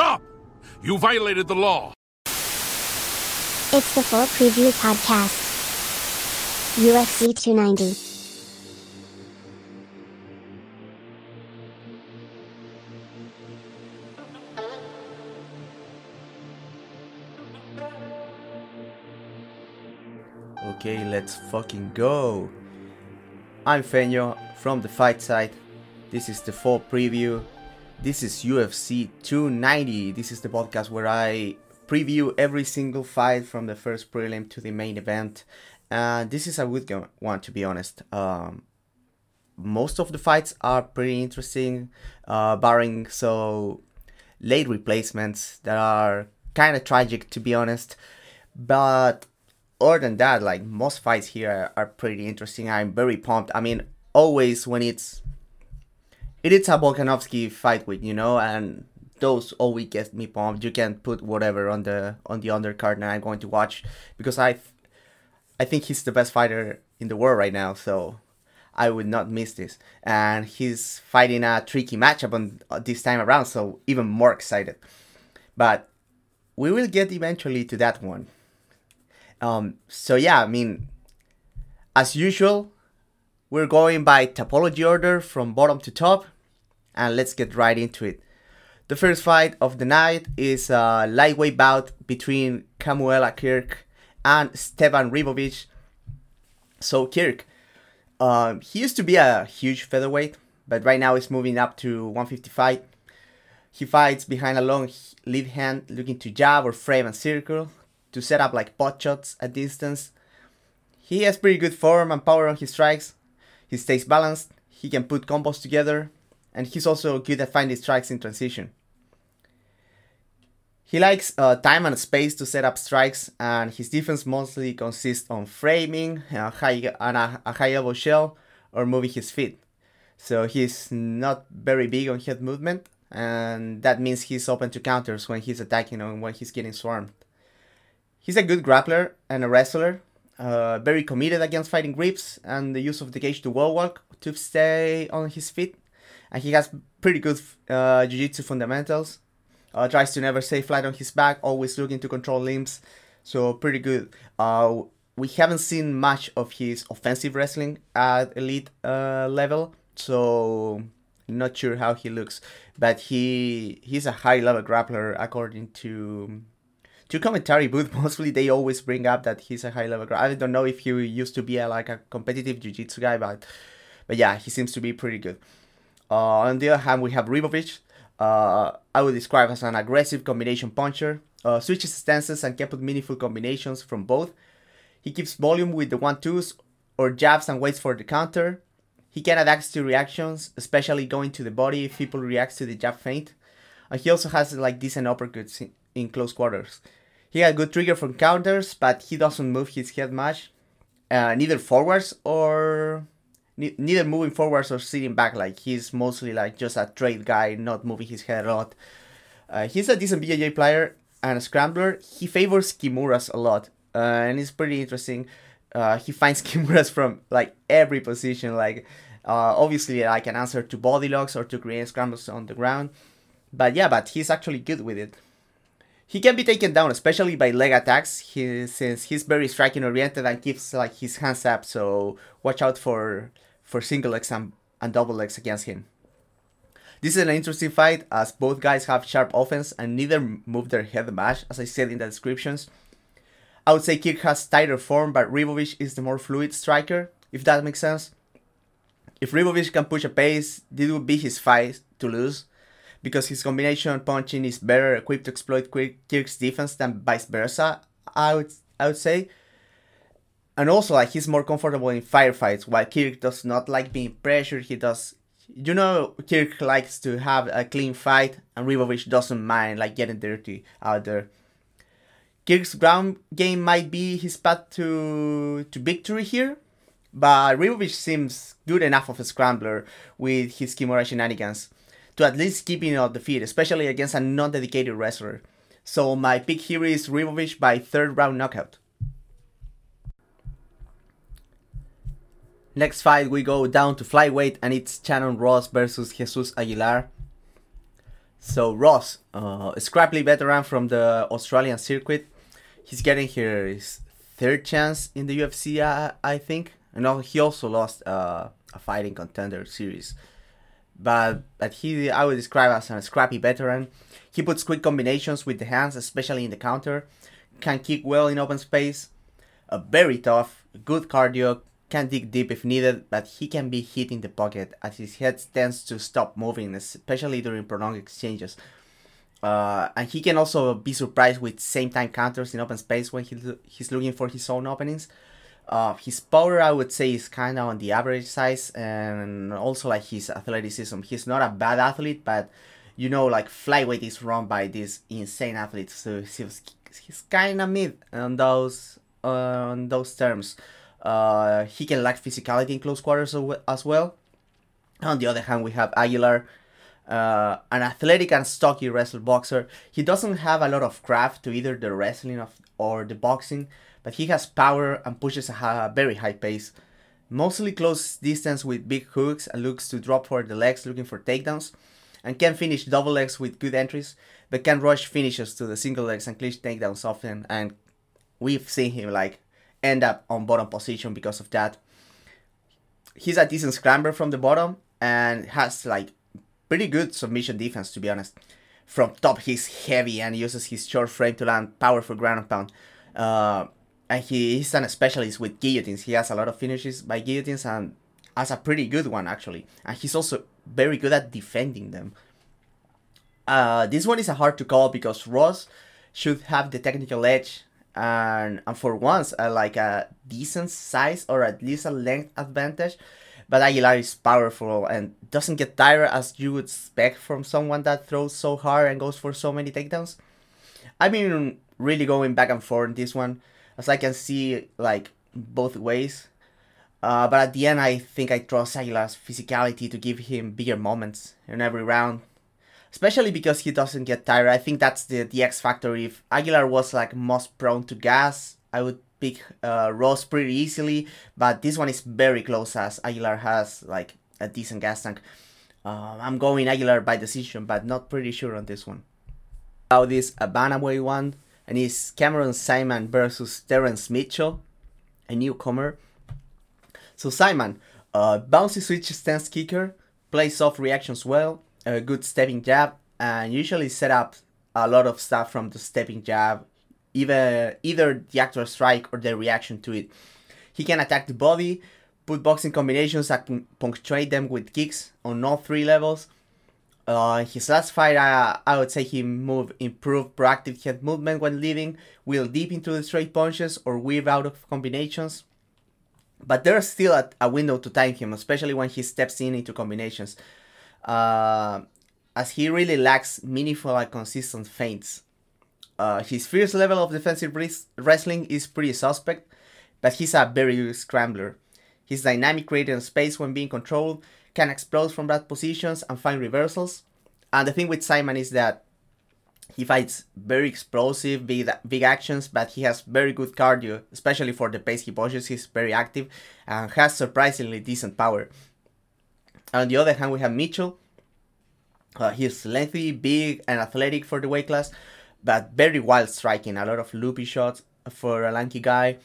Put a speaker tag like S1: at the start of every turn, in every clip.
S1: Stop! You violated the law.
S2: It's the full preview podcast. UFC 290.
S3: Okay, let's fucking go. I'm Feño from the Fight Site. This is the full preview. This is UFC 290. This is the podcast where I preview every single fight from the first prelim to the main event. And this is a good one, to be honest. Um, most of the fights are pretty interesting, uh, barring so late replacements that are kind of tragic, to be honest. But other than that, like most fights here are pretty interesting. I'm very pumped. I mean, always when it's it is a Volkanovski fight week, you know, and those always get me pumped. You can put whatever on the on the undercard, and I'm going to watch because I, I think he's the best fighter in the world right now. So I would not miss this. And he's fighting a tricky matchup on uh, this time around, so even more excited. But we will get eventually to that one. Um, so yeah, I mean, as usual, we're going by Tapology order from bottom to top, and let's get right into it. The first fight of the night is a lightweight bout between Kamuela Kirk and Esteban Ribovics. So Kirk, um, he used to be a huge featherweight, but right now he's moving up to 155. He fights behind a long lead hand, looking to jab or frame and circle to set up like pot shots at distance. He has pretty good form and power on his strikes. He stays balanced, he can put combos together, and he's also good at finding strikes in transition. He likes uh, time and space to set up strikes, and his defense mostly consists on framing, a high, and a, a high elbow shell, or moving his feet. So he's not very big on head movement, and that means he's open to counters when he's attacking or when he's getting swarmed. He's a good grappler and a wrestler, uh, very committed against fighting grips and the use of the cage to wall walk to stay on his feet. And he has pretty good uh, jiu-jitsu fundamentals. Uh, tries to never stay flat on his back, always looking to control limbs. So pretty good. Uh, we haven't seen much of his offensive wrestling at elite uh, level, so not sure how he looks. But he he's a high level grappler according to to commentary booth, mostly they always bring up that he's a high level guy. I don't know if he used to be a, like a competitive jiu-jitsu guy, but but yeah, he seems to be pretty good. Uh, on the other hand, we have Ribovics. Uh, I would describe as an aggressive combination puncher. Uh, switches stances and can put meaningful combinations from both. He keeps volume with the one-twos or jabs and waits for the counter. He can adapt to reactions, especially going to the body if people react to the jab feint. And he also has like decent uppercuts in, in close quarters. He had good trigger from counters, but he doesn't move his head much, uh, neither forwards or ne- neither moving forwards or sitting back. Like he's mostly like just a trade guy, not moving his head a lot. Uh, he's a decent BJJ player and a scrambler. He favors Kimuras a lot, uh, and it's pretty interesting. Uh, he finds Kimuras from like every position, like uh, obviously like an answer to body locks or to create scrambles on the ground. But yeah, but he's actually good with it. He can be taken down, especially by leg attacks, he, since he's very striking oriented and keeps like his hands up. So watch out for for single legs and, and double legs against him. This is an interesting fight as both guys have sharp offense and neither move their head much, as I said in the descriptions. I would say Kirk has tighter form, but Ribovics is the more fluid striker, if that makes sense. If Ribovics can push a pace, this would be his fight to lose because his combination punching is better equipped to exploit Kirk's defense than vice versa. I would I would say. And also, like he's more comfortable in firefights, while Kirk does not like being pressured. He does, you know, Kirk likes to have a clean fight, and Ribovics doesn't mind like getting dirty out there. Kirk's ground game might be his path to to victory here, but Ribovics seems good enough of a scrambler with his Kimura shenanigans to at least keep him off the feet, especially against a non-dedicated wrestler. So my pick here is Ribovics by third round knockout. Next fight we go down to flyweight and it's Shannon Ross versus Jesus Aguilar. So Ross, uh, a scrappy veteran from the Australian circuit, he's getting here his third chance in the UFC, uh, I think. And he also lost uh, a fighting contender series, but but he I would describe as a scrappy veteran. He puts quick combinations with the hands, especially in the counter. Can kick well in open space. A very tough, good cardio, can dig deep if needed, but he can be hit in the pocket as his head tends to stop moving, especially during prolonged exchanges. Uh, and he can also be surprised with same time counters in open space when he, he's looking for his own openings. Uh, his power, I would say, is kind of on the average size, and also like his athleticism. He's not a bad athlete, but you know, like flyweight is run by these insane athletes, so he's, he's kind of mid on those on those terms. Uh, he can lack physicality in close quarters as well. On the other hand, we have Aguilar, uh, an athletic and stocky wrestler boxer. He doesn't have a lot of craft to either the wrestling of, or the boxing, but he has power and pushes a very high pace. Mostly close distance with big hooks and looks to drop for the legs looking for takedowns. And can finish double legs with good entries, but can rush finishes to the single legs and clinch takedowns often. And we've seen him like end up on bottom position because of that. He's a decent scrambler from the bottom and has like pretty good submission defense to be honest. From top he's heavy and uses his short frame to land powerful ground and pound. Uh, and he, he's an specialist with guillotines. He has a lot of finishes by guillotines and has a pretty good one actually. And he's also very good at defending them. Uh, this one is a hard to call because Ross should have the technical edge and, and for once uh, like a decent size or at least a length advantage. But Aguilar is powerful and doesn't get tired as you would expect from someone that throws so hard and goes for so many takedowns. I've been really going back and forth in this one, as I can see like both ways. Uh, but at the end, I think I trust Aguilar's physicality to give him bigger moments in every round especially because he doesn't get tired. I think that's the the X factor. If Aguilar was like most prone to gas, I would pick uh, Ross pretty easily. But this one is very close as Aguilar has like a decent gas tank. Uh, I'm going Aguilar by decision, but not pretty sure on this one. Now this a bantamweight one, and it's Cameron Saaiman versus Terrence Mitchell, a newcomer. So Saaiman, uh, bouncy switch stance kicker, plays off reactions well, a good stepping jab and usually set up a lot of stuff from the stepping jab, either either the actual strike or the reaction to it. He can attack the body, put boxing combinations that punctuate them with kicks on all three levels. Uh, his last fight, uh, I would say he moved improved proactive head movement when leading, wheel deep into the straight punches or weave out of combinations. But there's still a, a window to time him, especially when he steps in into combinations uh, as he really lacks meaningful and consistent feints. Uh, his fierce level of defensive wrestling is pretty suspect, but he's a very good scrambler. His dynamic rate in space when being controlled can explode from bad positions and find reversals. And the thing with Saaiman is that he fights very explosive, big, big actions, but he has very good cardio, especially for the pace he pushes. He's very active and has surprisingly decent power. On the other hand, we have Mitchell. Uh, he's lengthy, big, and athletic for the weight class, but very wild striking. A lot of loopy shots for a lanky guy.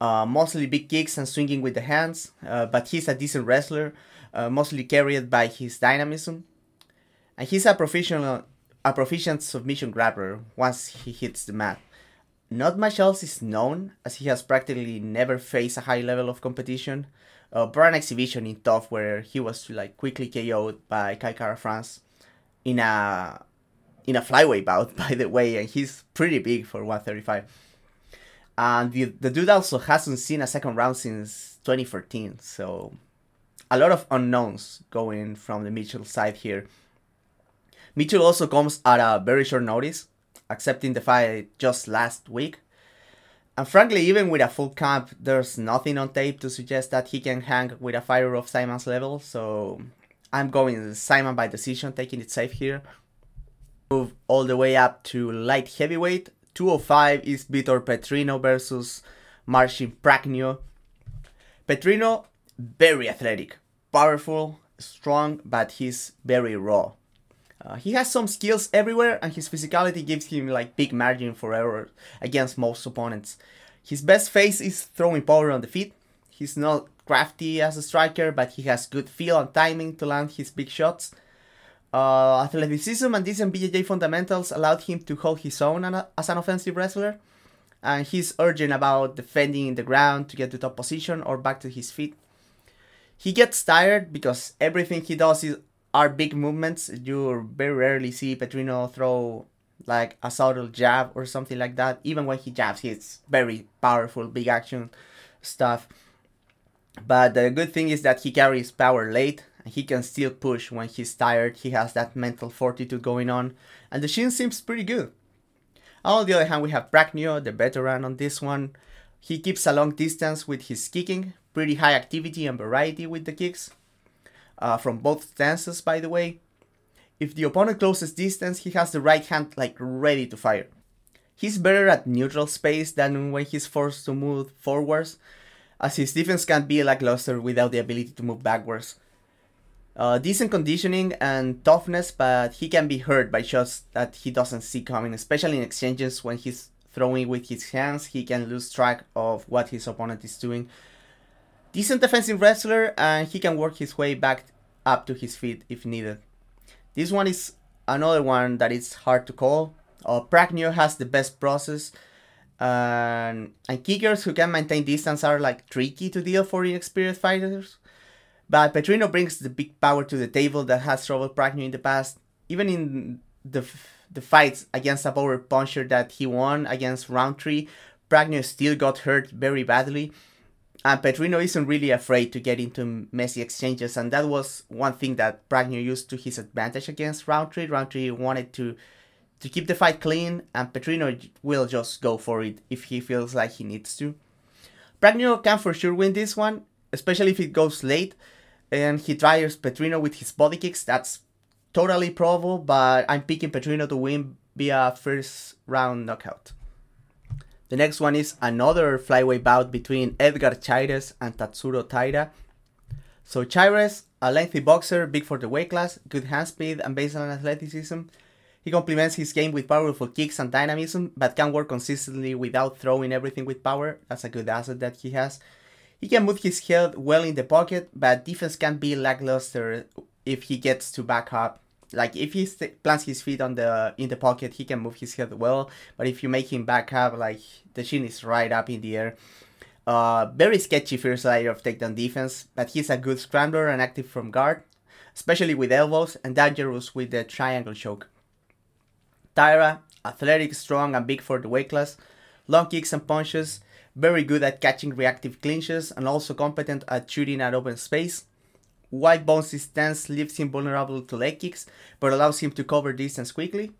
S3: Uh, mostly big kicks and swinging with the hands, uh, but he's a decent wrestler, uh, mostly carried by his dynamism. And he's a professional, a proficient submission grappler once he hits the mat. Not much else is known, as he has practically never faced a high level of competition, uh, an exhibition in TUF where he was like quickly KO'd by Kai Kara-France in a in a flyweight bout, by the way, and he's pretty big for 135. And the, the dude also hasn't seen a second round since 2014, so a lot of unknowns going from the Mitchell side here. Mitchell also comes at a very short notice, accepting the fight just last week. And frankly, even with a full camp, there's nothing on tape to suggest that he can hang with a fighter of Saaiman's level, so I'm going Saaiman by decision, taking it safe here. Move all the way up to light heavyweight. 205 is Vitor Petrino versus Marcin Prachnio. Petrino, very athletic, powerful, strong, but he's very raw. Uh, he has some skills everywhere, and his physicality gives him like big margin for error against most opponents. His best face is throwing power on the feet. He's not crafty as a striker, but he has good feel and timing to land his big shots. Uh, athleticism and decent BJJ fundamentals allowed him to hold his own as an offensive wrestler, and he's urgent about defending in the ground to get to top position or back to his feet. He gets tired because everything he does is are big movements. You very rarely see Petrino throw like a subtle jab or something like that. Even when he jabs, he's very powerful, big action stuff. But the good thing is that he carries power late and he can still push when he's tired. He has that mental fortitude going on, and the shin seems pretty good. On the other hand, we have Prachnio, the veteran on this one. He keeps a long distance with his kicking, pretty high activity and variety with the kicks uh, from both stances, by the way. If the opponent closes distance, he has the right hand like ready to fire. He's better at neutral space than when he's forced to move forwards, as his defense can be lackluster without the ability to move backwards. Uh, decent conditioning and toughness, but he can be hurt by shots that he doesn't see coming, especially in exchanges when he's throwing with his hands. He can lose track of what his opponent is doing. Decent defensive wrestler, and he can work his way back up to his feet if needed. This one is another one that is hard to call. Uh, has the best process, and, and kickers who can maintain distance are like tricky to deal for inexperienced fighters. But Petrino brings the big power to the table that has troubled Prachnio in the past. Even in the the fights against a power puncher that he won against Rountree, Prachnio still got hurt very badly and Petrino isn't really afraid to get into messy exchanges, and that was one thing that Prachnio used to his advantage against Rountree. Rountree wanted to to keep the fight clean, and Petrino will just go for it if he feels like he needs to. Prachnio can for sure win this one, especially if it goes late, and he tries Petrino with his body kicks. That's totally probable, but I'm picking Petrino to win via first round knockout. The next one is another flyweight bout between Edgar Chairez and Tatsuro Taira. So Chairez, a lengthy boxer, big for the weight class, good hand speed and baseline athleticism. He complements his game with powerful kicks and dynamism, but can work consistently without throwing everything with power. That's a good asset that he has. He can move his head well in the pocket, but defense can be lackluster if he gets to back up like if he st- plants his feet on the in the pocket, he can move his head well. But if you make him back up, like the chin is right up in the air. Uh, very sketchy first layer of takedown defense, but he's a good scrambler and active from guard, especially with elbows, and dangerous with the triangle choke. Taira, athletic, strong, and big for the weight class, long kicks and punches, very good at catching reactive clinches, and also competent at shooting at open space. Wide bones stance leaves him vulnerable to leg kicks, but allows him to cover distance quickly.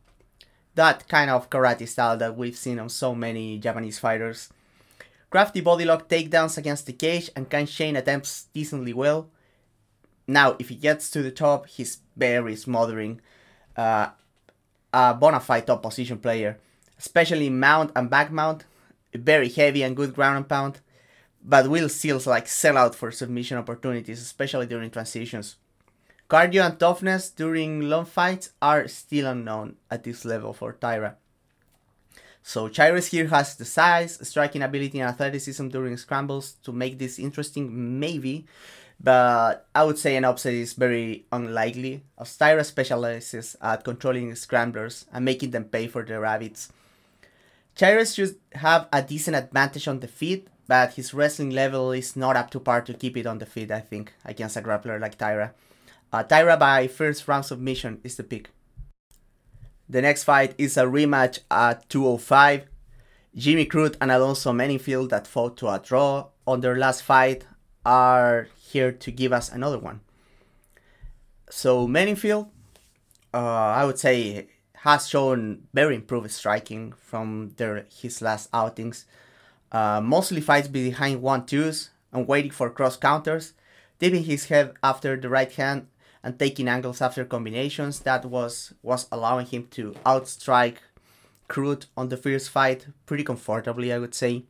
S3: That kind of karate style that we've seen on so many Japanese fighters. Crafty body lock takedowns against the cage and can chain attempts decently well. Now, if he gets to the top, he's very smothering. Uh, a bona fide top position player, especially mount and back mount. Very heavy and good ground and pound but will still like sell out for submission opportunities, especially during transitions. Cardio and toughness during long fights are still unknown at this level for Taira. So Chairez here has the size, striking ability, and athleticism during scrambles to make this interesting, maybe, but I would say an upset is very unlikely, as Taira specializes at controlling scramblers and making them pay for their habits. Chairez should have a decent advantage on the feet, but his wrestling level is not up to par to keep it on the feet, I think, against a grappler like Taira. Uh, Taira by first round submission is the pick. The next fight is a rematch at 205. Jimmy Crute and Alonzo Menifield that fought to a draw on their last fight are here to give us another one. So Menifield, uh, I would say, has shown very improved striking from their his last outings. Uh, mostly fights behind one twos and waiting for cross counters, dipping his head after the right hand and taking angles after combinations. That was was allowing him to outstrike Crute on the first fight pretty comfortably, I would say.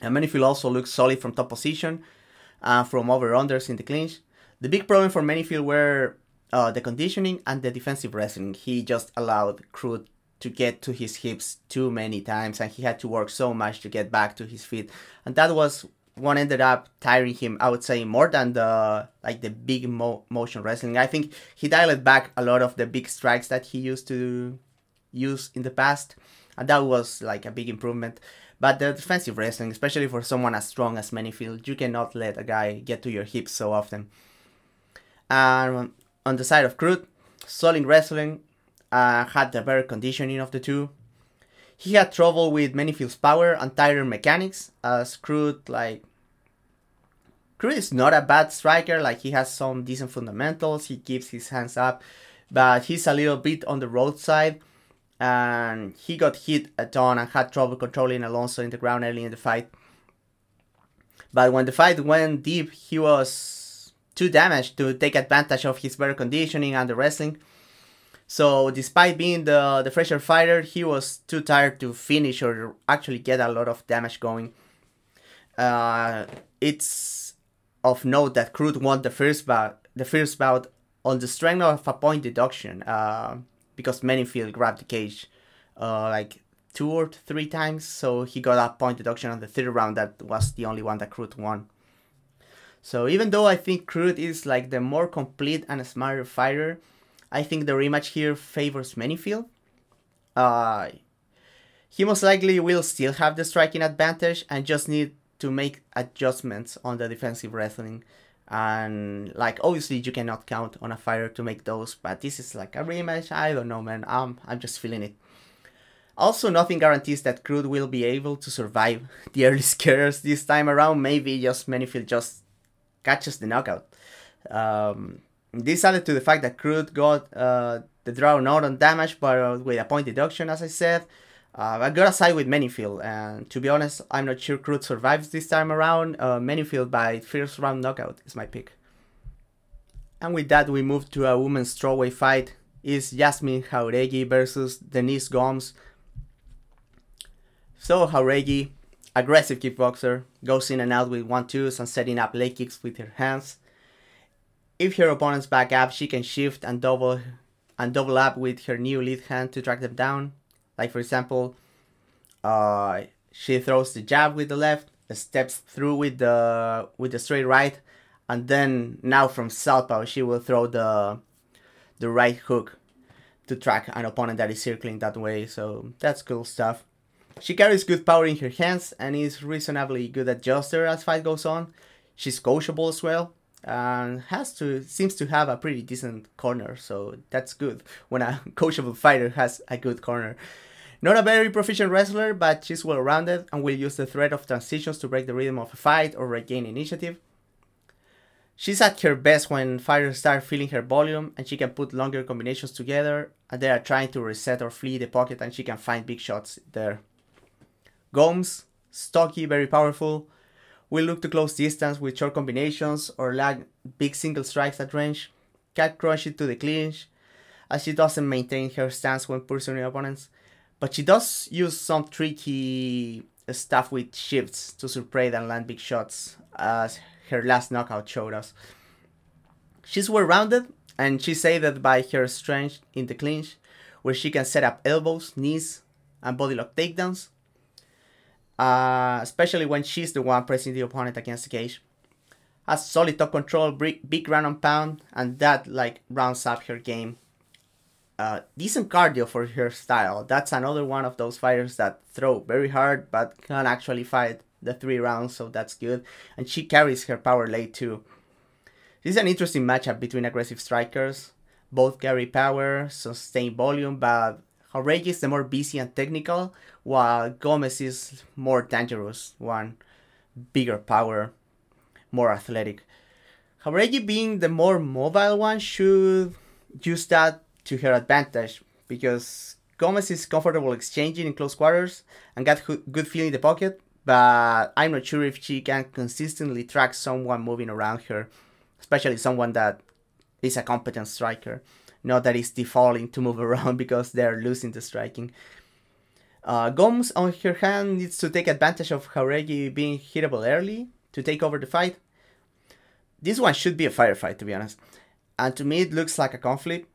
S3: And Menifield also looks solid from top position, uh, from over unders in the clinch. The big problem for Menifield were uh, the conditioning and the defensive wrestling. He just allowed Crute to get to his hips too many times, and he had to work so much to get back to his feet, and that was what ended up tiring him. I would say more than the like the big mo- motion wrestling. I think he dialed back a lot of the big strikes that he used to use in the past, and that was like a big improvement. But the defensive wrestling, especially for someone as strong as Menifield, you cannot let a guy get to your hips so often. And on the side of Crute, solid wrestling, uh, had the better conditioning of the two. He had trouble with Menifield's power and tighter mechanics, as Crute, like, Crute is not a bad striker, like, he has some decent fundamentals, he keeps his hands up, but he's a little bit on the roadside, and he got hit a ton and had trouble controlling Alonzo in the ground early in the fight. But when the fight went deep, he was too damaged to take advantage of his better conditioning and the wrestling. So despite being the, the fresher fighter, he was too tired to finish or actually get a lot of damage going. Uh, it's of note that Crute won the first bout, the first bout on the strength of a point deduction, uh, because Menifield grabbed the cage uh, like two or three times, so he got a point deduction on the third round. That was the only one that Crute won. So even though I think Crute is like the more complete and smarter fighter, I think the rematch here favors Menifield. Uh, he most likely will still have the striking advantage and just need to make adjustments on the defensive wrestling. And like obviously you cannot count on a fighter to make those, but this is like a rematch. I don't know, man. I'm I'm just feeling it. Also, nothing guarantees that Crute will be able to survive the early scares this time around. Maybe just Menifield just catches the knockout. Um, this added to the fact that Crute got uh, the draw not on damage, but uh, with a point deduction, as I said. Uh, I got a side with Menifield, and to be honest, I'm not sure Crute survives this time around. Uh, Menifield by first round knockout is my pick. And with that, we move to a women's strawweight fight. Is Yazmin Jauregui versus Denise Gomes. So Jauregui, aggressive kickboxer, goes in and out with one twos and setting up leg kicks with her hands. If her opponents back up, she can shift and double and double up with her new lead hand to track them down. Like for example, uh, she throws the jab with the left, steps through with the with the straight right, and then now from southpaw she will throw the the right hook to track an opponent that is circling that way. So that's cool stuff. She carries good power in her hands and is reasonably good adjuster as fight goes on. She's coachable as well and has to seems to have a pretty decent corner, so that's good when a coachable fighter has a good corner. Not a very proficient wrestler, but she's well rounded and will use the threat of transitions to break the rhythm of a fight or regain initiative. She's at her best when fighters start feeling her volume and she can put longer combinations together and they are trying to reset or flee the pocket and she can find big shots there. Gomes, stocky, very powerful, will look to close distance with short combinations or lag big single strikes at range, cat crush it to the clinch, as she doesn't maintain her stance when pursuing opponents. But she does use some tricky stuff with shifts to surprise and land big shots, as her last knockout showed us. She's well rounded, and she's aided by her strength in the clinch, where she can set up elbows, knees, and body lock takedowns, uh, especially when she's the one pressing the opponent against the cage. Has solid top control, big ground and pound, and that like rounds up her game. Uh, decent cardio for her style. That's another one of those fighters that throw very hard but can actually fight the three rounds, so that's good. And she carries her power late too. This is an interesting matchup between aggressive strikers. Both carry power, sustain volume, but Is the more busy and technical, while Gomes is more dangerous one, bigger power, more athletic. Jauregui being the more mobile one should use that to her advantage because Gomes is comfortable exchanging in close quarters and got good feel in the pocket, but I'm not sure if she can consistently track someone moving around her, especially someone that is a competent striker not that it's defaulting to move around because they're losing the striking. Uh, Gomes, on her hand, needs to take advantage of Jauregui being hittable early to take over the fight. This one should be a firefight, to be honest. and to me it looks like a conflict.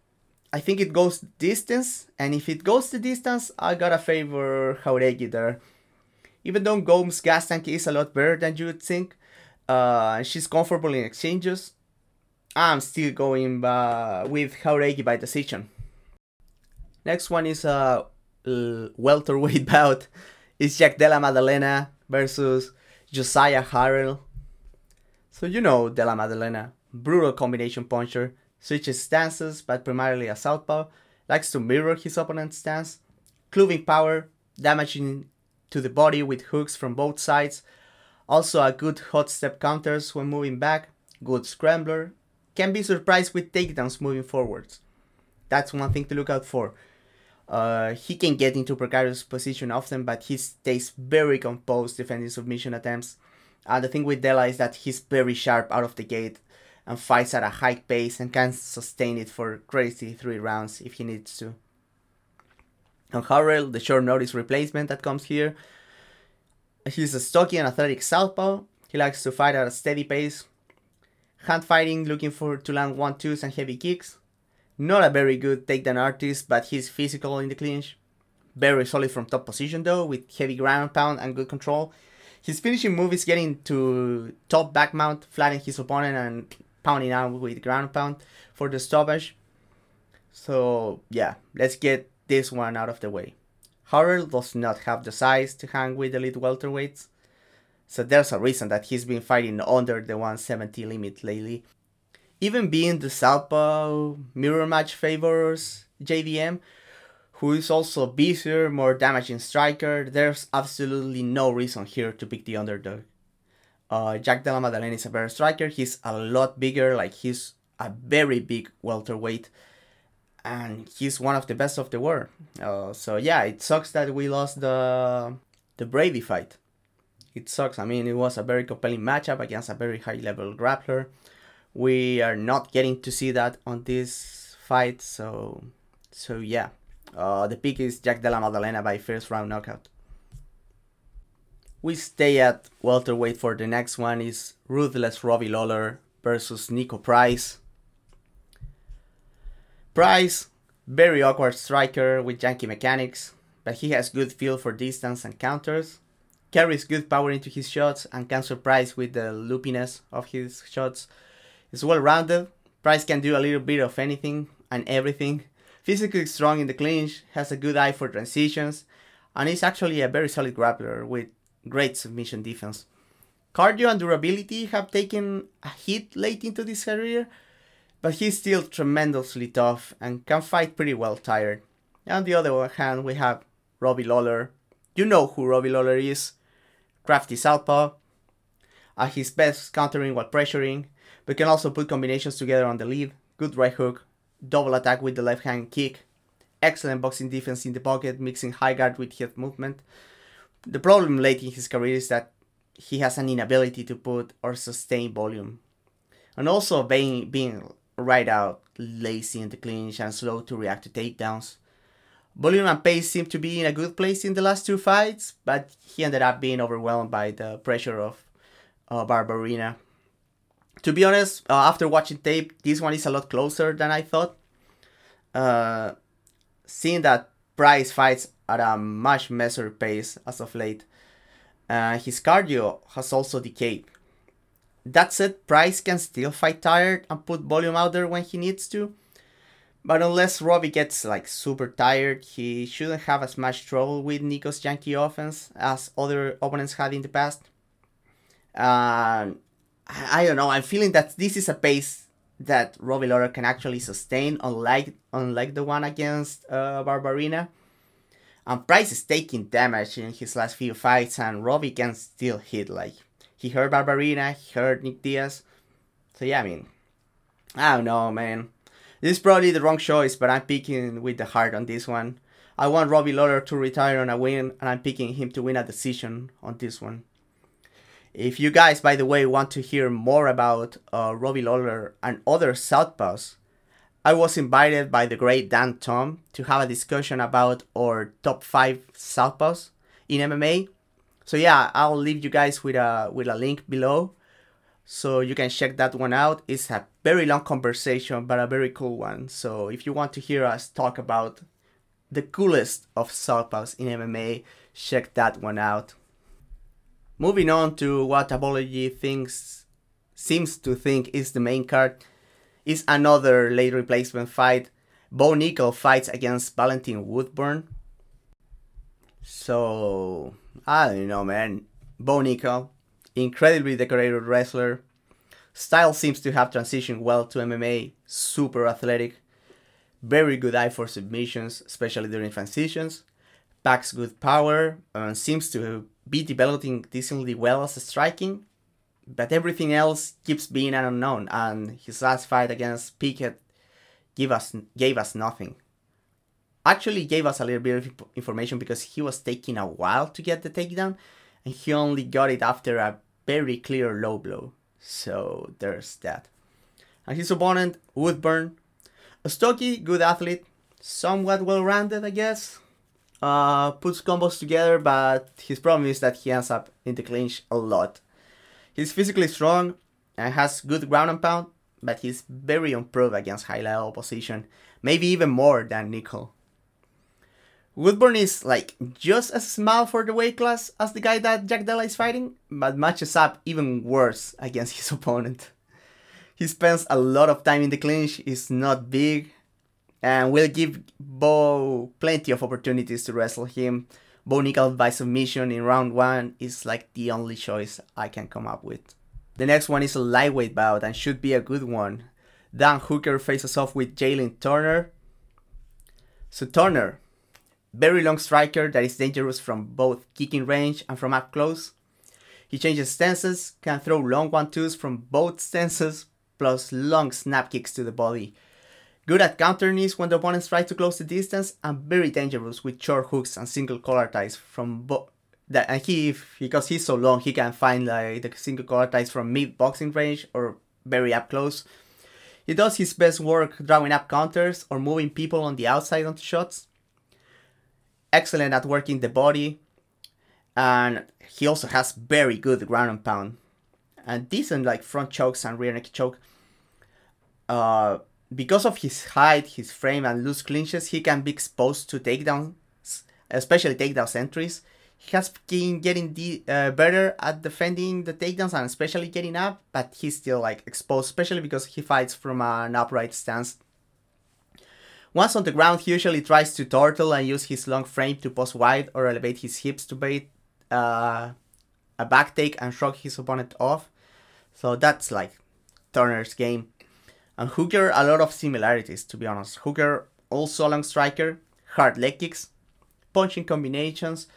S3: I think it goes distance, and if it goes the distance, I gotta favor Jauregui there. Even though Gomes' gas tank is a lot better than you would think, uh, she's comfortable in exchanges, I'm still going uh, with Jauregui by decision. Next one is a uh, welterweight bout. It's Jack Della Maddalena versus Josiah Harrell. So you know Della Maddalena, brutal combination puncher, switches stances but primarily a southpaw, likes to mirror his opponent's stance, clothing power, damaging to the body with hooks from both sides, also a good hot step counters when moving back, good scrambler, can be surprised with takedowns moving forwards. That's one thing to look out for. Uh, he can get into precarious position often, but he stays very composed defending submission attempts. And the thing with Della is that he's very sharp out of the gate and fights at a high pace and can sustain it for crazy three rounds if he needs to. On Harrell, the short notice replacement that comes here, he's a stocky and athletic southpaw. He likes to fight at a steady pace. Hand fighting, looking for to land one twos and heavy kicks. Not a very good takedown artist, but he's physical in the clinch. Very solid from top position though, with heavy ground pound and good control. His finishing move is getting to top back mount, flattening his opponent and pounding out with ground pound for the stoppage. So yeah, let's get this one out of the way. Harrell does not have the size to hang with elite welterweights, so there's a reason that he's been fighting under the 170 limit lately. Even being the Southpaw mirror match favors JDM, who is also a busier, more damaging striker, there's absolutely no reason here to pick the underdog. Uh, Jack Della Maddalena is a better striker. He's a lot bigger, like he's a very big welterweight, and he's one of the best of the world. Uh, so yeah, it sucks that we lost the the Brady fight. It sucks. I mean, it was a very compelling matchup against a very high level grappler. We are not getting to see that on this fight so so yeah. Uh, the pick is Jack Della Maddalena by first round knockout. We stay at welterweight for the next one is ruthless Robbie Lawler versus Niko Price. Price very awkward striker with janky mechanics but he has good feel for distance and counters carries good power into his shots and can surprise with the loopiness of his shots is well rounded. Price can do a little bit of anything and everything. Physically strong in the clinch, has a good eye for transitions, and is actually a very solid grappler with great submission defense. Cardio and durability have taken a hit late into this career, but he's still tremendously tough and can fight pretty well tired. On the other hand, we have Robbie Lawler. You know who Robbie Lawler is. Crafty southpaw. At his best countering while pressuring, but can also put combinations together on the lead, good right hook, double attack with the left hand kick, excellent boxing defense in the pocket, mixing high guard with hip movement. The problem late in his career is that he has an inability to put or sustain volume. And also being, being right out, lazy in the clinch, and slow to react to takedowns. Volume and pace seem to be in a good place in the last two fights, but he ended up being overwhelmed by the pressure of uh, Barberena to be honest, uh, after watching tape, this one is a lot closer than I thought. Uh, seeing that Price fights at a much measured pace as of late, uh, his cardio has also decayed. That said, Price can still fight tired and put volume out there when he needs to. But unless Robbie gets like super tired, he shouldn't have as much trouble with Niko's Yankee offense as other opponents had in the past. Uh, I, don't know. I'm feeling that this is a pace that Robbie Lawler can actually sustain, unlike unlike the one against uh, Barberena. And Price is taking damage in his last few fights, and Robbie can still hit. Like he hurt Barberena, he hurt Nick Diaz. So yeah, I mean, I don't know, man. This is probably the wrong choice, but I'm picking with the heart on this one. I want Robbie Lawler to retire on a win, and I'm picking him to win a decision on this one. If you guys, by the way, want to hear more about uh, Robbie Lawler and other Southpaws, I was invited by the great Dan Tom to have a discussion about our top five Southpaws in MMA. So yeah, I'll leave you guys with a with a link below So you can check that one out. It's a very long conversation, but a very cool one. So if you want to hear us talk about the coolest of southpaws in MMA, check that one out. Moving on to what Tapology thinks seems to think is the main card is another late replacement fight. Bo Nickal fights against Valentin Woodburn. So I don't know, man. Bo Nickal, incredibly decorated wrestler. Style seems to have transitioned well to MMA. Super athletic, very good eye for submissions, especially during transitions. Packs good power and seems to be developing decently well as a striking. But everything else keeps being an unknown, and his last fight against Pickett gave us gave us nothing. Actually, gave us a little bit of information because he was taking a while to get the takedown, and he only got it after a very clear low blow. So there's that. And his opponent, Woodburn, a stocky, good athlete, somewhat well rounded, I guess. Uh, puts combos together, but his problem is that he ends up in the clinch a lot. He's physically strong and has good ground and pound, but he's very unproven against high level opposition, maybe even more than Nickal. Woodburn is like just as small for the weight class as the guy that Jack Della is fighting, but matches up even worse against his opponent. He spends a lot of time in the clinch, is not big, and will give Bo plenty of opportunities to wrestle him. Bo Nickal by submission in round one is like the only choice I can come up with. The next one is a lightweight bout and should be a good one. Dan Hooker faces off with Jalen Turner. So Turner, very long striker that is dangerous from both kicking range and from up close. He changes stances, can throw long one-twos from both stances, plus long snap kicks to the body. Good at counter knees when the opponents try to close the distance, and very dangerous with short hooks and single collar ties from both. That and he, because he's so long, he can find like the single collar ties from mid boxing range or very up close. He does his best work drawing up counters or moving people on the outside onto shots. Excellent at working the body, and he also has very good ground and pound, and decent like front chokes and rear neck choke. Uh, because of his height, his frame, and loose clinches, he can be exposed to takedowns, especially takedown entries. He has been getting de- uh, better at defending the takedowns and especially getting up, but he's still like exposed, especially because he fights from an upright stance. Once on the ground, he usually tries to turtle and use his long frame to post wide or elevate his hips to bait uh, a back take and shrug his opponent off. So that's like Turner's game. And Hooker, a lot of similarities, to be honest. Hooker, also a long striker, hard leg kicks, punching combinations,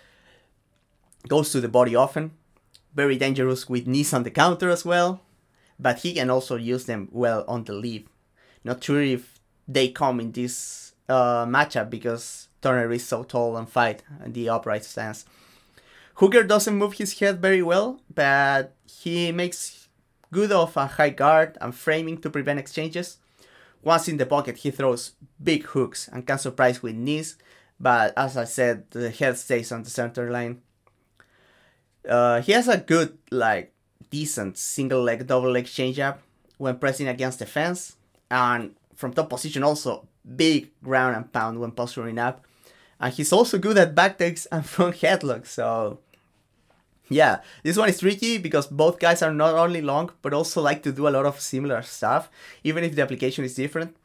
S3: goes to the body often, very dangerous with knees on the counter as well, but he can also use them well on the lead. Not sure if they come in this uh, matchup because Turner is so tall and fight the upright stance. Hooker doesn't move his head very well, but he makes good of a high guard and framing to prevent exchanges. Once in the pocket, he throws big hooks and can surprise with knees, but as I said, the head stays on the center line. Uh, he has a good, like, decent single leg, double leg changeup when pressing against the fence, and from top position also big ground and pound when posturing up. And he's also good at back takes and front headlocks, so yeah, this one is tricky because both guys are not only long but also like to do a lot of similar stuff, even if the application is different.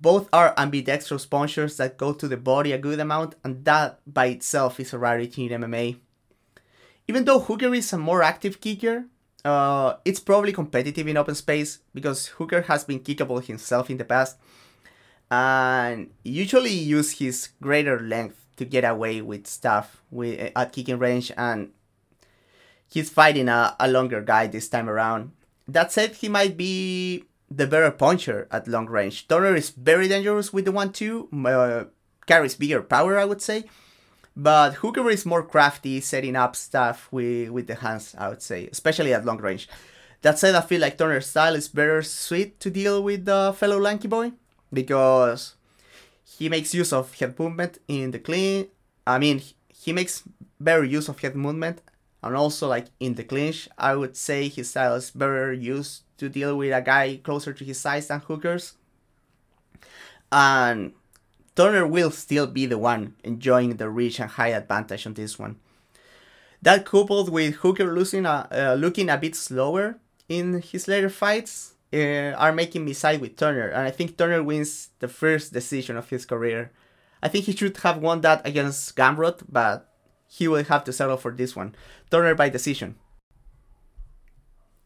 S3: Both are ambidextrous punchers that go to the body a good amount, and that by itself is a rarity in MMA. Even though Hooker is a more active kicker, uh, it's probably competitive in open space because Hooker has been kickable himself in the past and usually use his greater length to get away with stuff with, at kicking range and he's fighting a, a longer guy this time around. That said, he might be the better puncher at long range. Turner is very dangerous with the 1-2, uh, carries bigger power I would say, but Hooker is more crafty, setting up stuff with, with the hands, I would say, especially at long range. That said, I feel like Turner's style is better suited to deal with the fellow lanky boy because he makes use of head movement in the clean. I mean, he makes better use of head movement and also like in the clinch, I would say his style is better used to deal with a guy closer to his size than Hooker's. And Turner will still be the one enjoying the reach and high advantage on this one. That coupled with Hooker losing a, uh, looking a bit slower in his later fights uh, are making me side with Turner, and I think Turner wins the first decision of his career. I think he should have won that against Gamrot, but he will have to settle for this one. Turner by decision.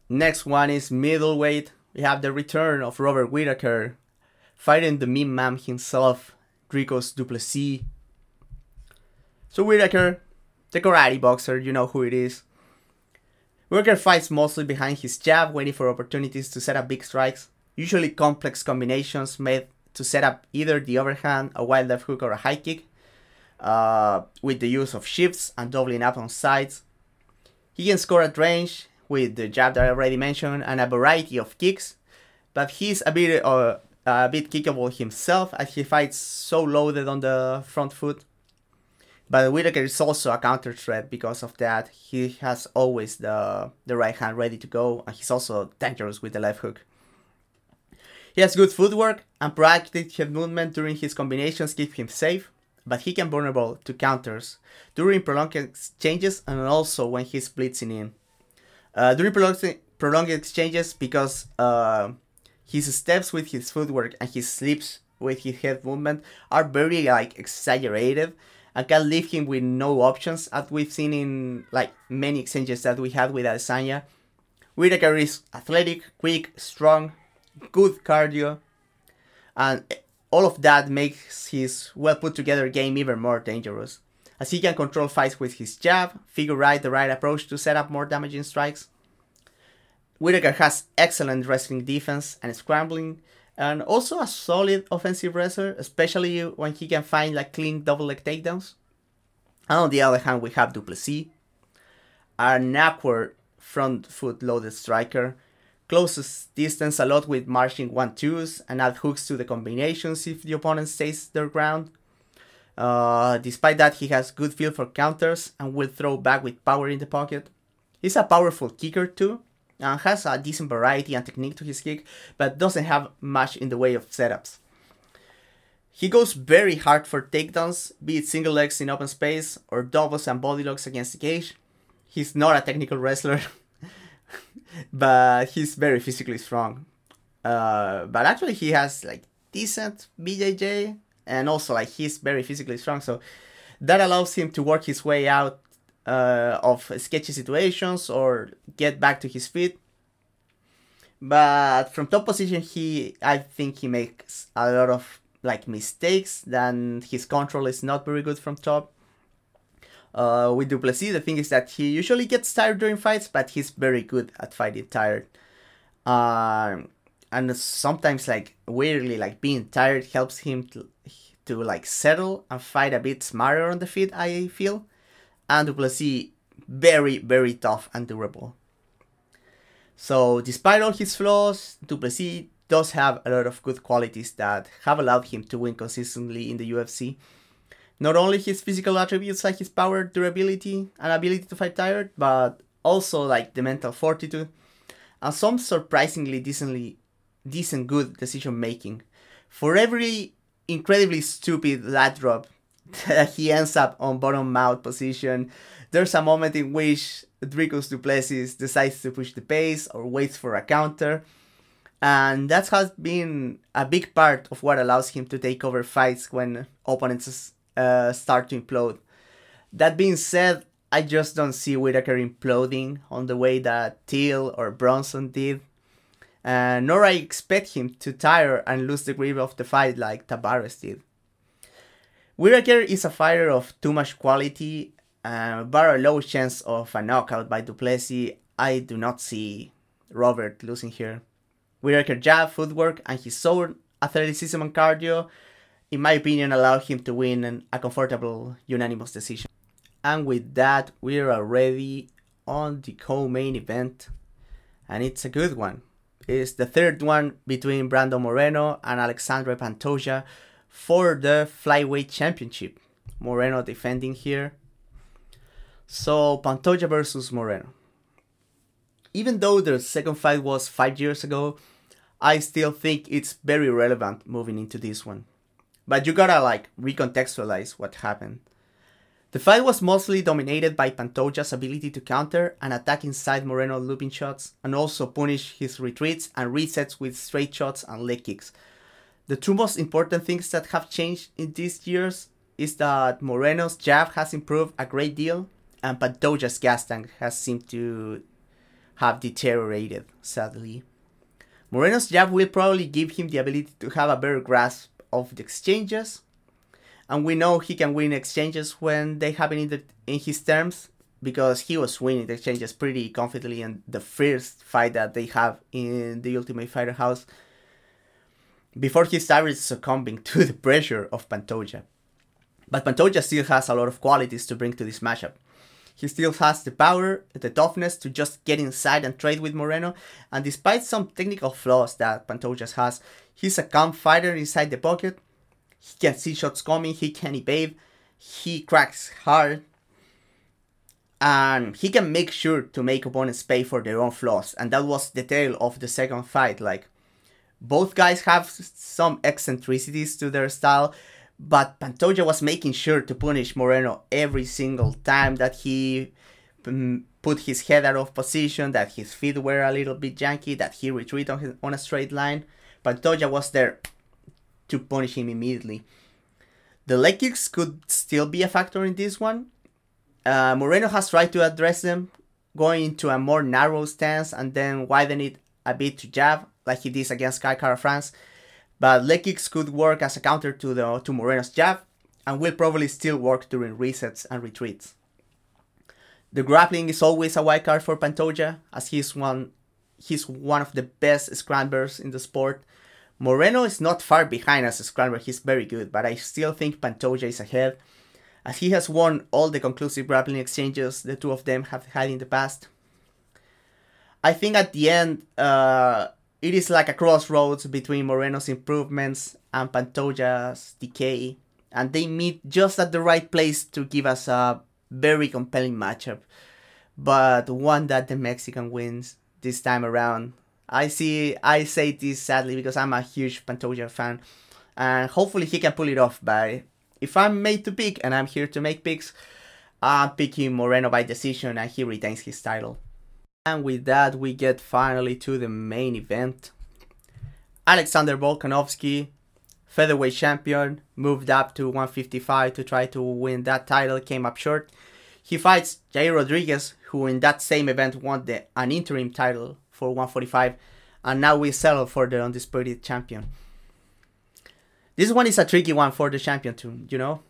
S3: Next one is middleweight. We have the return of Robert Whittaker, fighting the meme man himself, Dricus Du Plessis. So Whittaker, the karate boxer, you know who it is. Whittaker fights mostly behind his jab, waiting for opportunities to set up big strikes, usually complex combinations made to set up either the overhand, a wild left hook, or a high kick, uh, with the use of shifts and doubling up on sides. He can score at range with the jab that I already mentioned and a variety of kicks, but he's a bit uh, a bit kickable himself as he fights so loaded on the front foot. But Whittaker is also a counter threat because of that. He has always the the right hand ready to go, and he's also dangerous with the left hook. He has good footwork and proactive head movement during his combinations keep him safe, but he can vulnerable to counters during prolonged exchanges and also when he's blitzing in. Uh, during prolonged, prolonged exchanges, because uh, his steps with his footwork and his slips with his head movement are very like exaggerated and can leave him with no options as we've seen in like many exchanges that we had with Adesanya. Whittaker is athletic, quick, strong, good cardio, and all of that makes his well put together game even more dangerous, as he can control fights with his jab, figure out the right approach to set up more damaging strikes. Whittaker has excellent wrestling defense and scrambling, and also a solid offensive wrestler, especially when he can find like clean double leg takedowns. And on the other hand, we have Du Plessis, an awkward front foot loaded striker closes distance a lot with marching one twos and add hooks to the combinations if the opponent stays their ground. Uh, despite that, he has good feel for counters and will throw back with power in the pocket. He's a powerful kicker too, and has a decent variety and technique to his kick, but doesn't have much in the way of setups. He goes very hard for takedowns, be it single legs in open space or doubles and body locks against the cage. He's not a technical wrestler, but he's very physically strong. Uh, but actually, he has like decent BJJ, and also like he's very physically strong, so that allows him to work his way out uh, of sketchy situations or get back to his feet. But from top position, he I think he makes a lot of like mistakes. Then his control is not very good from top. Uh, with Du Plessis, the thing is that he usually gets tired during fights, but he's very good at fighting tired. Um, and sometimes, like weirdly, like being tired helps him to to like settle and fight a bit smarter on the feet. I feel, and Du Plessis very very tough and durable. So despite all his flaws, Du Plessis does have a lot of good qualities that have allowed him to win consistently in the UFC. Not only his physical attributes like his power, durability, and ability to fight tired, but also like the mental fortitude and some surprisingly decently decent good decision making. For every incredibly stupid lat drop he ends up on bottom mouth position, there's a moment in which Dricus Du Plessis decides to push the pace or waits for a counter. And that has been a big part of what allows him to take over fights when opponents uh, start to implode. That being said, I just don't see Whittaker imploding on the way that Till or Bronson did. Uh, nor I expect him to tire and lose the grip of the fight like Tavares did. Whittaker is a fighter of too much quality, uh, but a low chance of a knockout by Du Plessis. I do not see Robert losing here. Whittaker jab, footwork, and his own athleticism and cardio in my opinion, allow him to win a comfortable unanimous decision. And with that, we are already on the co-main event, and it's a good one. It's the third one between Brandon Moreno and Alexandre Pantoja for the flyweight championship. Moreno defending here. So, Pantoja versus Moreno. Even though the second fight was five years ago, I still think it's very relevant moving into this one. But you gotta like recontextualize what happened. The fight was mostly dominated by Pantoja's ability to counter and attack inside Moreno looping shots, and also punish his retreats and resets with straight shots and leg kicks. The two most important things that have changed in these years is that Moreno's jab has improved a great deal, and Pantoja's gas tank has seemed to have deteriorated, sadly. Moreno's jab will probably give him the ability to have a better grasp of the exchanges, and we know he can win exchanges when they happen in, the, in his terms because he was winning the exchanges pretty confidently in the first fight that they have in the Ultimate Fighter house before he started succumbing to the pressure of Pantoja. But Pantoja still has a lot of qualities to bring to this matchup. He still has the power, the toughness to just get inside and trade with Moreno, and despite some technical flaws that Pantoja has, he's a calm fighter inside the pocket. He can see shots coming, he can evade, he cracks hard, and he can make sure to make opponents pay for their own flaws. And that was the tale of the second fight. Like, both guys have some eccentricities to their style, but Pantoja was making sure to punish Moreno every single time that he um, put his head out of position, that his feet were a little bit janky, that he retreated on, his, on a straight line. Pantoja was there to punish him immediately. The leg kicks could still be a factor in this one. Uh, Moreno has tried to address them, going into a more narrow stance and then widen it a bit to jab, like he did against Kai Kara-France but leg kicks could work as a counter to the to Moreno's jab and will probably still work during resets and retreats. The grappling is always a wild card for Pantoja as he's one he's one of the best scramblers in the sport. Moreno is not far behind as a scrambler, he's very good, but I still think Pantoja is ahead as he has won all the conclusive grappling exchanges the two of them have had in the past. I think at the end, uh, it is like a crossroads between Moreno's improvements and Pantoja's decay, and they meet just at the right place to give us a very compelling matchup, but one that the Mexican wins this time around. I see, I say this sadly because I'm a huge Pantoja fan, and hopefully he can pull it off. But if I'm made to pick, and I'm here to make picks, I'm picking Moreno by decision, and he retains his title. And with that, we get finally to the main event. Alexander Volkanovski, featherweight champion, moved up to 155 to try to win that title, came up short. He fights Yair Rodriguez, who in that same event won the, an interim title for 145, and now we settle for the undisputed champion. This one is a tricky one for the champion too, you know.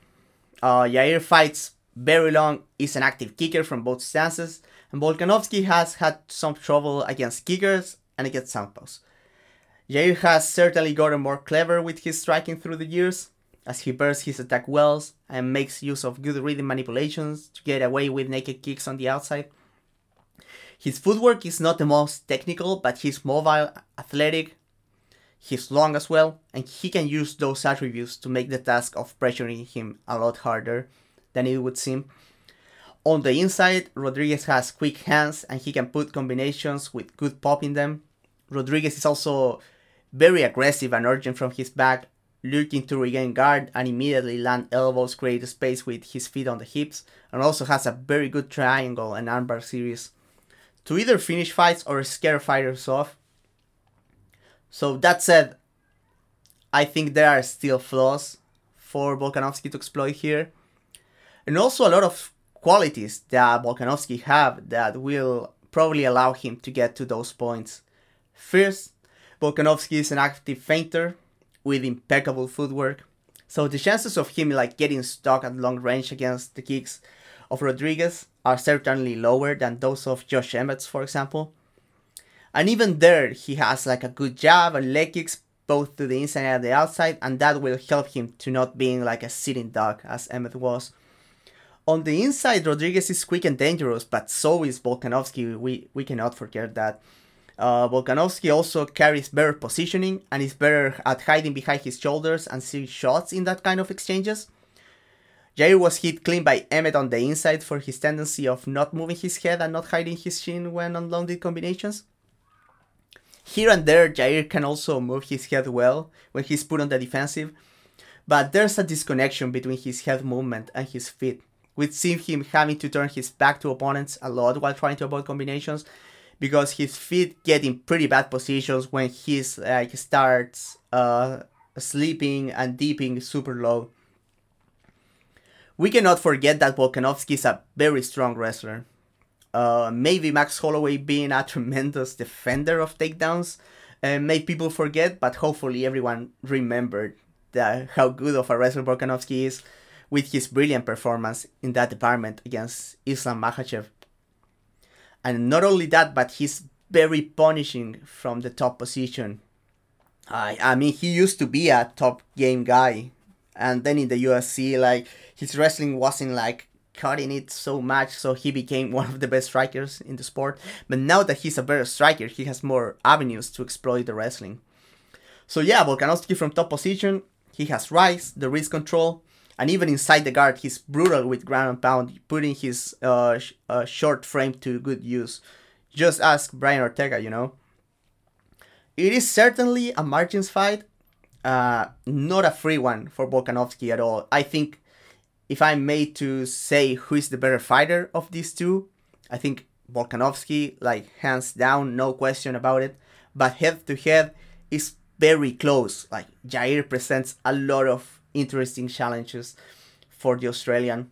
S3: Uh, Yair fights very long, is an active kicker from both stances, and Volkanovski has had some trouble against kickers and against southpaws. Yair has certainly gotten more clever with his striking through the years, as he pairs his attack wells and makes use of good rhythm manipulations to get away with naked kicks on the outside. His footwork is not the most technical, but he's mobile, athletic, he's long as well, and he can use those attributes to make the task of pressuring him a lot harder than it would seem. On the inside, Rodriguez has quick hands and he can put combinations with good pop in them. Rodriguez is also very aggressive and urgent from his back, looking to regain guard and immediately land elbows, create space with his feet on the hips, and also has a very good triangle and armbar series to either finish fights or scare fighters off. So that said, I think there are still flaws for Volkanovski to exploit here. And also a lot of qualities that Volkanovski have that will probably allow him to get to those points. First, Volkanovski is an active feinter with impeccable footwork, so the chances of him like getting stuck at long range against the kicks of Rodriguez are certainly lower than those of Josh Emmett's, for example. And even there, he has like a good jab and leg kicks both to the inside and the outside, and that will help him to not being like a sitting duck as Emmett was. On the inside, Rodriguez is quick and dangerous, but so is Volkanovski. We, we cannot forget that. Uh, Volkanovski also carries better positioning and is better at hiding behind his shoulders and seeing shots in that kind of exchanges. Yair was hit clean by Emmett on the inside for his tendency of not moving his head and not hiding his chin when on long combinations. Here and there, Yair can also move his head well when he's put on the defensive, but there's a disconnection between his head movement and his feet, which seems him having to turn his back to opponents a lot while trying to avoid combinations because his feet get in pretty bad positions when he's like starts uh, sleeping and dipping super low. We cannot forget that Volkanovski is a very strong wrestler. Uh, maybe Max Holloway being a tremendous defender of takedowns uh, made people forget, but hopefully everyone remembered that how good of a wrestler Volkanovski is with his brilliant performance in that department against Islam Makhachev. And not only that, but he's very punishing from the top position. I, I mean, he used to be a top game guy, and then in the UFC, like his wrestling wasn't like cutting it so much, so he became one of the best strikers in the sport. But now that he's a better striker, he has more avenues to exploit the wrestling. So yeah, Volkanovski from top position, he has rise, the wrist control, and even inside the guard, he's brutal with ground and pound, putting his uh, sh- uh, short frame to good use. Just ask Brian Ortega, you know. It is certainly a margins fight, uh, not a free one for Volkanovski at all. I think if I'm made to say who is the better fighter of these two, I think Volkanovski, like hands down, no question about it. But head to head is very close. Like Yair presents a lot of interesting challenges for the Australian.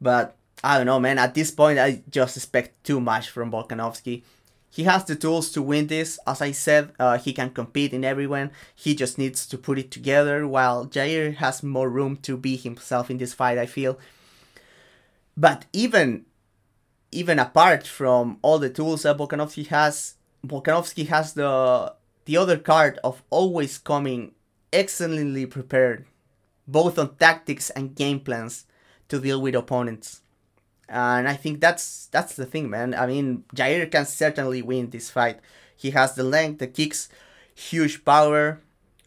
S3: But I don't know, man. At this point, I just expect too much from Volkanovski. He has the tools to win this. As I said, uh, he can compete in everyone. He just needs to put it together. While Yair has more room to be himself in this fight, I feel. But even, even apart from all the tools that Volkanovski has, Volkanovski has the the other card of always coming excellently prepared, both on tactics and game plans to deal with opponents. And I think that's that's the thing, man. I mean, Yair can certainly win this fight. He has the length, the kicks, huge power,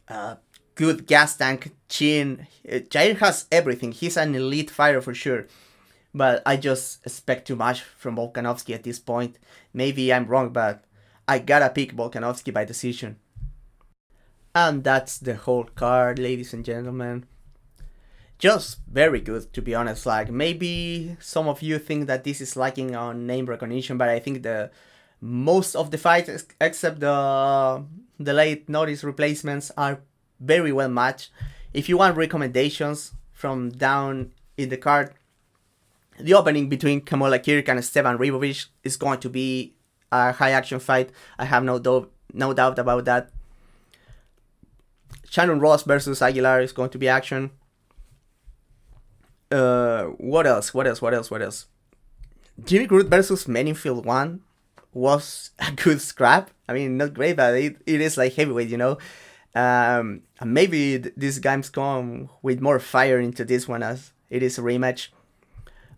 S3: uh, good gas tank, chin. Uh, Yair has everything. He's an elite fighter for sure. But I just expect too much from Volkanovski at this point. Maybe I'm wrong, but I gotta pick Volkanovski by decision. And that's the whole card, ladies and gentlemen. Just very good to be honest. Like maybe some of you think that this is lacking on name recognition but i think the most of the fights except the the late notice replacements are very well matched. If you want recommendations from down in the card the opening between Kamuela Kirk and Esteban Ribovics is going to be a high action fight. I have no, do- no doubt about that Shannon Ross versus Aguilar is going to be action uh, what else? What else? What else? What else? Jimmy Crute versus Menifield one was a good scrap. I mean, not great, but it, it is like heavyweight, you know. Um, maybe th- these guys come with more fire into this one as it is a rematch.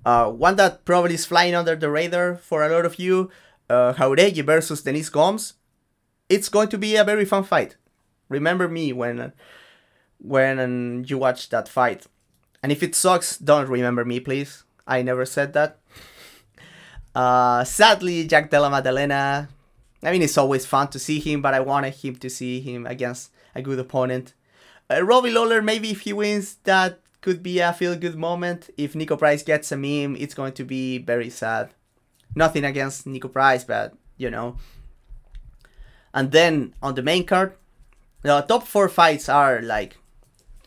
S3: Uh, one that probably is flying under the radar for a lot of you, uh, Jauregui versus Denise Gomes. It's going to be a very fun fight. Remember me when when you watch that fight. And if it sucks, don't remember me, please. I never said that. Uh, sadly, Jack Della Maddalena. I mean, it's always fun to see him, but I wanted him to see him against a good opponent. Uh, Robbie Lawler, maybe if he wins, that could be a feel good moment. If Niko Price gets a meme, it's going to be very sad. Nothing against Niko Price, but you know. And then on the main card, the top four fights are like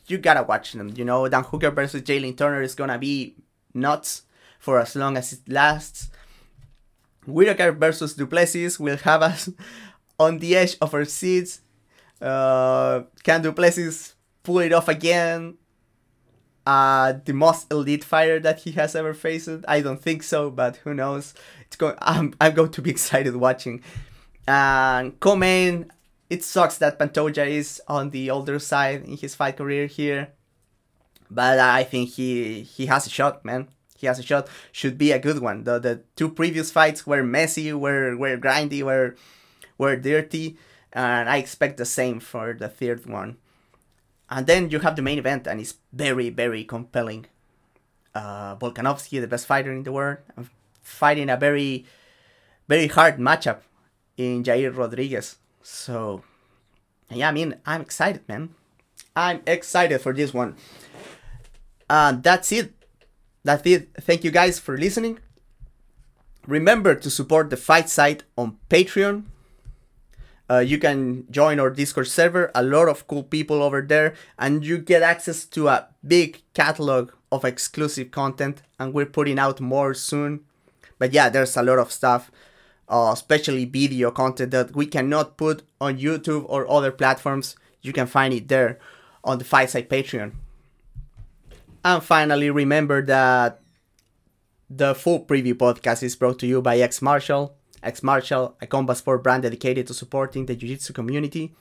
S3: you gotta watch them. You know, Dan Hooker versus Jalen Turner is gonna be nuts for as long as it lasts. Whittaker versus Du Plessis will have us on the edge of our seats. Uh, can Du Plessis pull it off again? Uh, the most elite fighter that he has ever faced? I don't think so, but who knows? It's going. I'm I'm going to be excited watching. And co-main, it sucks that Pantoja is on the older side in his fight career here, but I think he he has a shot, man. He has a shot. Should be a good one. The the two previous fights were messy, were were grindy, were were dirty, and I expect the same for the third one. and then you have the main event, and it's very, very compelling. Uh, Volkanovski, the best fighter in the world, fighting a very, very hard matchup in Yair Rodriguez. So, yeah, I mean, I'm excited, man. I'm excited for this one. Uh, that's it. That's it. Thank you guys for listening. Remember to support the fight site on Patreon. Uh, you can join our Discord server, a lot of cool people over there, and you get access to a big catalog of exclusive content. And we're putting out more soon. But yeah, there's a lot of stuff, uh, especially video content that we cannot put on YouTube or other platforms. You can find it there on the Fight Site Patreon. And finally, remember that the full preview podcast is brought to you by X Martial. X Martial, a combat sport brand dedicated to supporting the Jiu Jitsu community.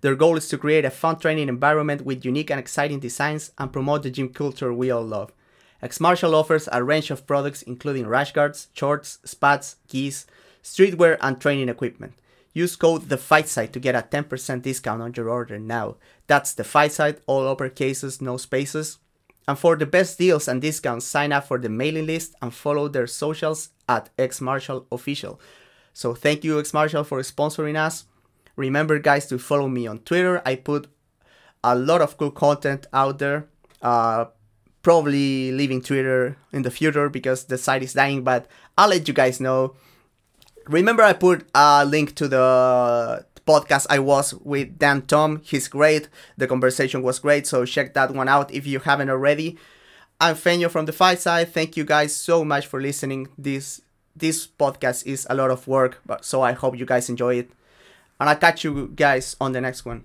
S3: Their goal is to create a fun training environment with unique and exciting designs and promote the gym culture we all love. X Martial offers a range of products including rash guards, shorts, spats, gis, streetwear, and training equipment. Use code the Fight Site to get a 10% discount on your order now. That's the Fight Site, all upper cases, no spaces. And for the best deals and discounts, sign up for the mailing list and follow their socials at X Martial Official. So thank you, X Martial, for sponsoring us. Remember, guys, to follow me on Twitter. I put a lot of cool content out there. Uh, probably leaving Twitter in the future because the site is dying, but I'll let you guys know. Remember, I put a link to the podcast I was with Dan Tom. He's great. The conversation was great, so check that one out if you haven't already. I'm Feño from the Fight Site. Thank you guys so much for listening. This this podcast is a lot of work, but so I hope you guys enjoy it. And I'll catch you guys on the next one.